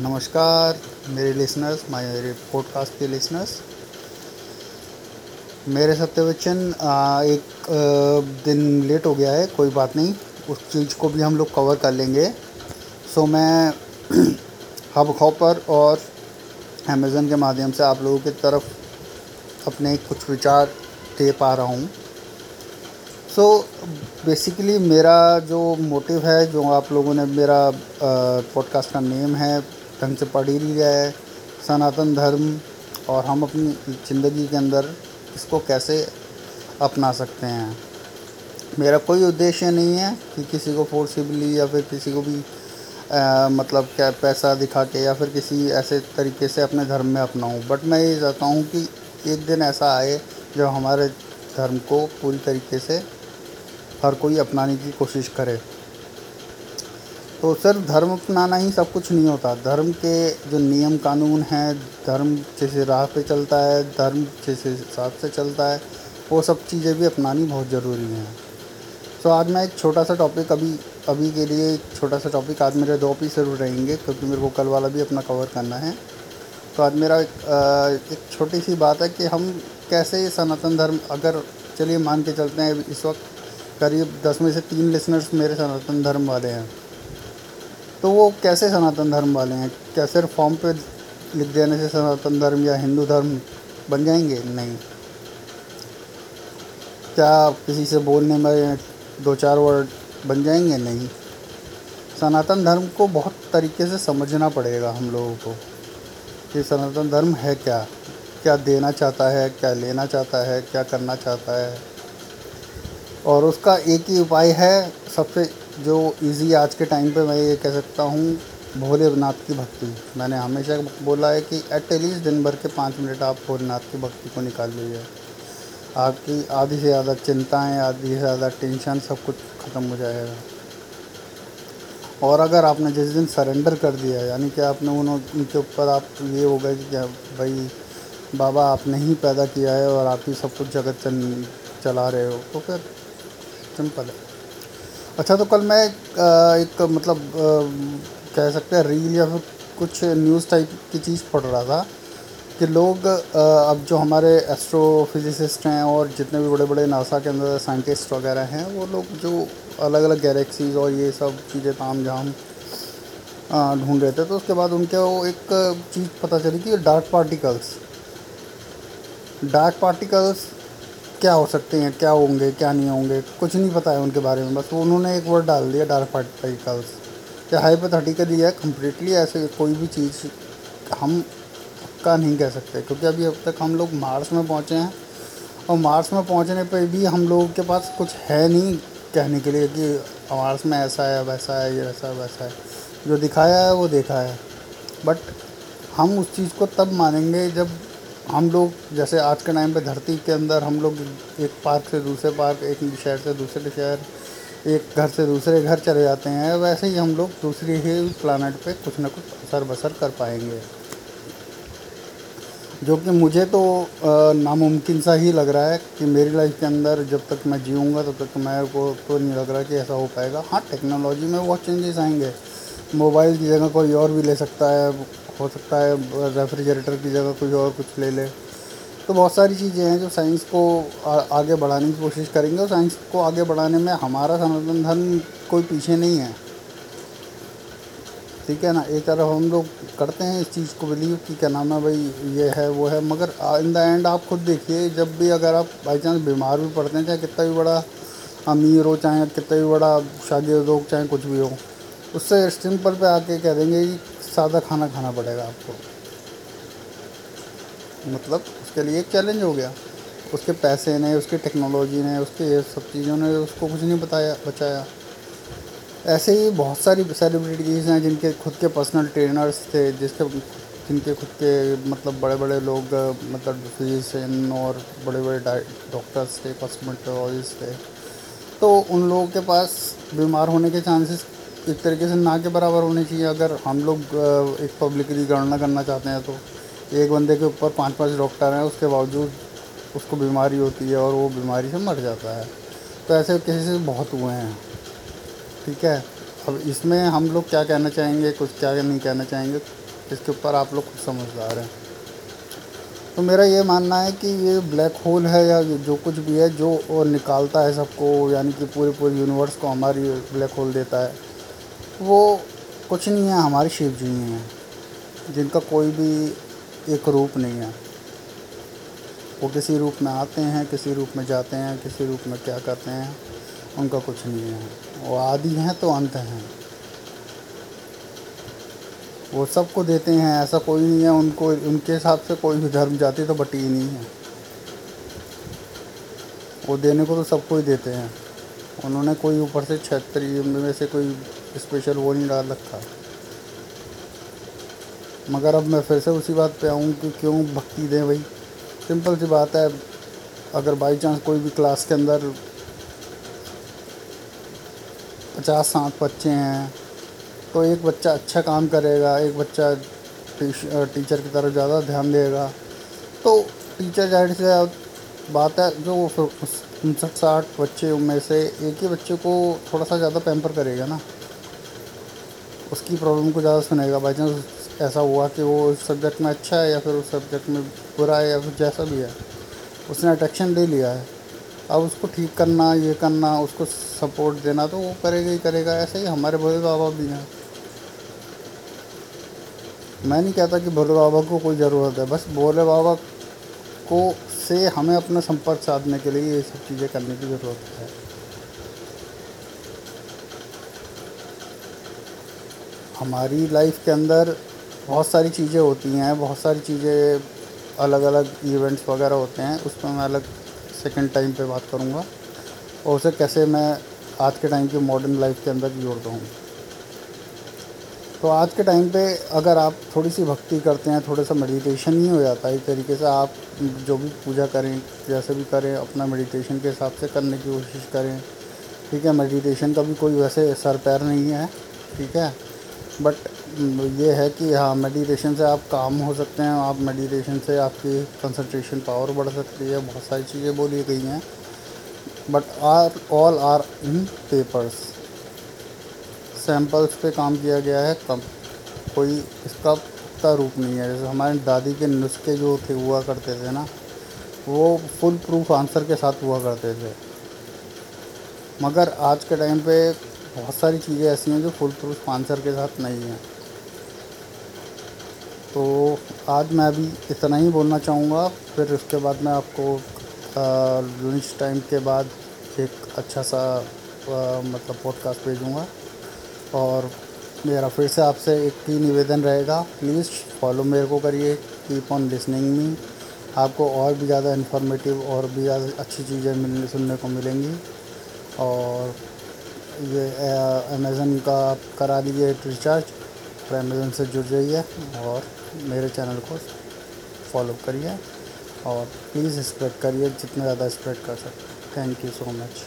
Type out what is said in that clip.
नमस्कार, मेरे लिसनर्स मेरे पॉडकास्ट के लिसनर्स मेरे सत्य बच्चन एक दिन लेट हो गया है, कोई बात नहीं। उस चीज़ को भी हम लोग कवर कर लेंगे। सो मैं हब खॉपर और अमेज़न के माध्यम से आप लोगों की तरफ़ अपने कुछ विचार दे पा रहा हूँ। सो बेसिकली मेरा जो मोटिव है, जो आप लोगों ने मेरा पॉडकास्ट का नेम है ढंग से पढ़ ही लिया है सनातन धर्म और हम अपनी ज़िंदगी के अंदर इसको कैसे अपना सकते हैं। मेरा कोई उद्देश्य नहीं है कि किसी को फोर्सिबली या फिर किसी को भी आ, मतलब क्या पैसा दिखा के या फिर किसी ऐसे तरीके से अपने धर्म में अपनाऊँ। बट मैं ये चाहता हूँ कि एक दिन ऐसा आए जब हमारे धर्म को पूरी तरीके से हर कोई अपनाने की कोशिश करे। तो सिर्फ़ धर्म अपनाना ही सब कुछ नहीं होता। धर्म के जो नियम कानून हैं, धर्म जैसे राह पे चलता है, धर्म जैसे हिसाब से चलता है, वो सब चीज़ें भी अपनानी बहुत ज़रूरी हैं। तो आज मैं एक छोटा सा टॉपिक अभी अभी के लिए एक छोटा सा टॉपिक आज मेरे दो ज़रूर रहेंगे, क्योंकि मेरे को कल वाला भी अपना कवर करना है। तो आज मेरा एक छोटी सी बात है कि हम कैसे सनातन धर्म, अगर चलिए मान के चलते हैं, इस वक्त करीब दस में से तीन लिसनर्स मेरे सनातन धर्म वाले हैं। तो वो कैसे सनातन धर्म वाले हैं? क्या सिर्फ़ फॉर्म पे लिख देने से सनातन धर्म या हिंदू धर्म बन जाएँगे? नहीं। क्या किसी से बोलने में दो चार वर्ड बन जाएँगे? नहीं। सनातन धर्म को बहुत तरीके से समझना पड़ेगा हम लोगों को कि सनातन धर्म है क्या? क्या देना चाहता है? क्या लेना चाहता है? क्या करना चाहता है? और उसका एक ही उपाय है सबसे जो इजी आज के टाइम पे मैं ये कह सकता हूँ, भोलेनाथ की भक्ति। मैंने हमेशा बोला है कि एटलीस्ट दिन भर के पाँच मिनट आप भोलेनाथ की भक्ति को निकाल लीजिए। आपकी आधी से ज़्यादा चिंताएँ, आधी से ज़्यादा टेंशन सब कुछ ख़त्म हो जाएगा। और अगर आपने जिस दिन सरेंडर कर दिया, यानी कि आपने उन, उनके ऊपर आप ये हो गए कि भाई, बाबा आपने ही पैदा किया है और आप ही सब कुछ जगत चला रहे हो तो फिर सिंपल है। अच्छा तो कल मैं एक मतलब कह सकते हैं रील या फिर कुछ न्यूज़ टाइप की चीज़ पढ़ रहा था कि लोग अब जो हमारे एस्ट्रोफिजिसिस्ट हैं और जितने भी बड़े बड़े नासा के अंदर साइंटिस्ट वगैरह हैं, वो लोग जो अलग अलग गैलेक्सीज और ये सब चीज़ें ताम झाम ढूंढ रहे थे तो उसके बाद उनके वो एक चीज़ पता चली कि डार्क पार्टिकल्स डार्क पार्टिकल्स क्या हो सकते हैं, क्या होंगे, क्या नहीं होंगे, कुछ नहीं पता है उनके बारे में, बस उन्होंने एक वर्ड डाल दिया डार्क पार्टिकल्स क्या हाइपोथेटिकल दिया है कम्प्लीटली ऐसे कोई भी चीज़ हम का नहीं कह सकते, क्योंकि अभी अब तक हम लोग मार्स में पहुँचे हैं, और मार्स में पहुँचने पर भी हम लोगों के पास कुछ है नहीं कहने के लिए कि मार्स में ऐसा है वैसा है, ये ऐसा वैसा है। जो दिखाया है, वो देखा है। बट हम उस चीज़ को तब मानेंगे जब हम लोग जैसे आज के टाइम पे धरती के अंदर हम लोग एक पार्क से दूसरे पार्क, एक शहर से दूसरे शहर, एक घर से दूसरे घर चले जाते हैं। वैसे ही हम लोग दूसरी ही प्लानट पे कुछ ना कुछ असर बसर कर पाएँगे। जो कि मुझे तो नामुमकिन सा ही लग रहा है कि मेरी लाइफ के अंदर जब तक मैं जीऊँगा, तब तक मेरे को तो नहीं लग रहा कि ऐसा हो पाएगा। हाँ टेक्नोलॉजी में बहुत चेंजेस आएँगे। मोबाइल की जगह कोई और भी ले सकता है हो सकता है, रेफ्रिजरेटर की जगह कुछ और कुछ ले ले। तो बहुत सारी चीज़ें हैं जो साइंस को आगे बढ़ाने की कोशिश करेंगे। और साइंस को आगे बढ़ाने में हमारा सनातन धर्म कोई पीछे नहीं है। ठीक है ना? एक तरफ़ हम लोग करते हैं इस चीज़ को बिलीव कि क्या नाम है भाई, ये है, वो है। मगर इन द एंड आप खुद देखिए, जब भी अगर आप बाई चांस बीमार भी पड़ते हैं, चाहे कितना भी बड़ा अमीर हो, चाहे कितना भी बड़ा शादी लोग चाहे कुछ भी हो उससे सिंपल पे आके कह देंगे कि सादा खाना खाना पड़ेगा आपको। मतलब उसके लिए एक चैलेंज हो गया। उसके पैसे ने, उसकी टेक्नोलॉजी ने, उसके सब चीज़ों ने उसको कुछ नहीं बताया, बचाया। ऐसे ही बहुत सारी सेलिब्रिटीज़ हैं जिनके खुद के पर्सनल ट्रेनर्स थे, जिसके, जिनके खुद के मतलब बड़े बड़े लोग मतलब फिजिशियन और बड़े बड़े डॉक्टर्स थे कॉस्मेटोलॉजिस्ट थे। तो उन लोगों के पास बीमार होने के चांसेस एक तरीके से ना के बराबर होनी चाहिए। अगर हम लोग एक पब्लिक पब्लिकली गणना करना चाहते हैं तो एक बंदे के ऊपर पाँच पाँच डॉक्टर हैं, उसके बावजूद उसको बीमारी होती है और वो बीमारी से मर जाता है। तो ऐसे केसेस बहुत हुए हैं। ठीक है? अब इसमें हम लोग क्या कहना चाहेंगे, कुछ क्या नहीं कहना चाहेंगे, इसके ऊपर आप लोग खुद समझदार हैं। तो मेरा ये मानना है कि ये ब्लैक होल है या जो कुछ भी है, जो निकालता है सबको, यानी कि पूरे पूरे यूनिवर्स को हमारी ब्लैक होल देता है। वो कुछ नहीं है, हमारे शिव जी हैं, जिनका कोई भी एक रूप नहीं है। वो किसी रूप में आते हैं, किसी रूप में जाते हैं, किसी रूप में क्या करते हैं, उनका कुछ नहीं है। वो आदि हैं तो अंत हैं। वो सबको देते हैं, ऐसा कोई नहीं है, उनको, उनके हिसाब से कोई भी धर्म जाति तो बटी ही नहीं है। वो देने को तो सबको ही देते हैं। उन्होंने कोई ऊपर से क्षेत्रीय में से कोई स्पेशल वो नहीं डाल रखा। मगर अब मैं फिर से उसी बात पे आऊँ कि क्यों भक्ति दें भाई। सिंपल सी बात है, अगर बाई चांस कोई भी क्लास के अंदर पचास सात बच्चे हैं तो एक बच्चा अच्छा काम करेगा, एक बच्चा टीचर की तरफ़ ज़्यादा ध्यान देगा। तो टीचर ज़ाहिर से बात है जो उनसठ, साठ बच्चे में से एक ही बच्चे को थोड़ा सा ज़्यादा पैम्पर करेगा ना? उसकी प्रॉब्लम को ज़्यादा सुनेगा। बाई चांस ऐसा हुआ कि वो उस सब्जेक्ट में अच्छा है या फिर उस सब्जेक्ट में बुरा है या फिर जैसा भी है। उसने अटेक्शन ले लिया है। अब उसको ठीक करना, ये करना, उसको सपोर्ट देना तो वो करेगा ही करेगा। ऐसे ही हमारे भोले बाबा भी हैं। मैं नहीं कहता कि भोले बाबा को कोई ज़रूरत है। बस भोले बाबा को से हमें अपना संपर्क साधने के लिए ये सब चीज़ें करने की ज़रूरत है। हमारी लाइफ के अंदर बहुत सारी चीज़ें होती हैं, बहुत सारी चीज़ें अलग अलग इवेंट्स वगैरह होते हैं उस पर मैं अलग सेकंड टाइम पे बात करूँगा। और उसे कैसे मैं आज के टाइम की मॉडर्न लाइफ के अंदर जोड़ता हूँ तो आज के टाइम पे अगर आप थोड़ी सी भक्ति करते हैं, थोड़ा सा मेडिटेशन ही हो जाता है, एक तरीके से आप जो भी पूजा करें, जैसे भी करें, अपना मेडिटेशन के हिसाब से करने की कोशिश करें। ठीक है मेडिटेशन का भी कोई वैसे सर पैर नहीं है, ठीक है? बट ये है कि हाँ मेडिटेशन से आप काम हो सकते हैं, आप मेडिटेशन से आपकी कंसंट्रेशन पावर बढ़ सकती है, बहुत सारी चीज़ें बोली गई हैं। But are all are in papers samples पे काम किया गया है कम कोई इसका पुख्ता रूप नहीं है। जैसे हमारे दादी के नुस्खे जो थे हुआ करते थे ना वो फुल प्रूफ आंसर के साथ हुआ करते थे। मगर आज के टाइम पे बहुत सारी चीज़ें ऐसी हैं जो फुल प्रूफ आंसर के साथ नहीं हैं। तो आज मैं अभी इतना ही बोलना चाहूँगा फिर उसके बाद मैं आपको लंच टाइम के बाद एक अच्छा सा आ, मतलब पॉडकास्ट भेजूँगा। और मेरा फिर से आपसे एक ही निवेदन रहेगा। प्लीज़ फॉलो मेरे को करिए। कीप ऑन लिसनिंग मी आपको और भी ज़्यादा इन्फॉर्मेटिव और भी ज़्यादा अच्छी चीज़ें मिलने, सुनने को मिलेंगी। और ये अमेज़न का आप करा दीजिए रिचार्ज और अमेज़न से जुड़ जाइए और मेरे चैनल को फॉलो करिए। और प्लीज़ स्प्रेड करिए जितना ज़्यादा स्प्रेड कर सकते थैंक यू सो मच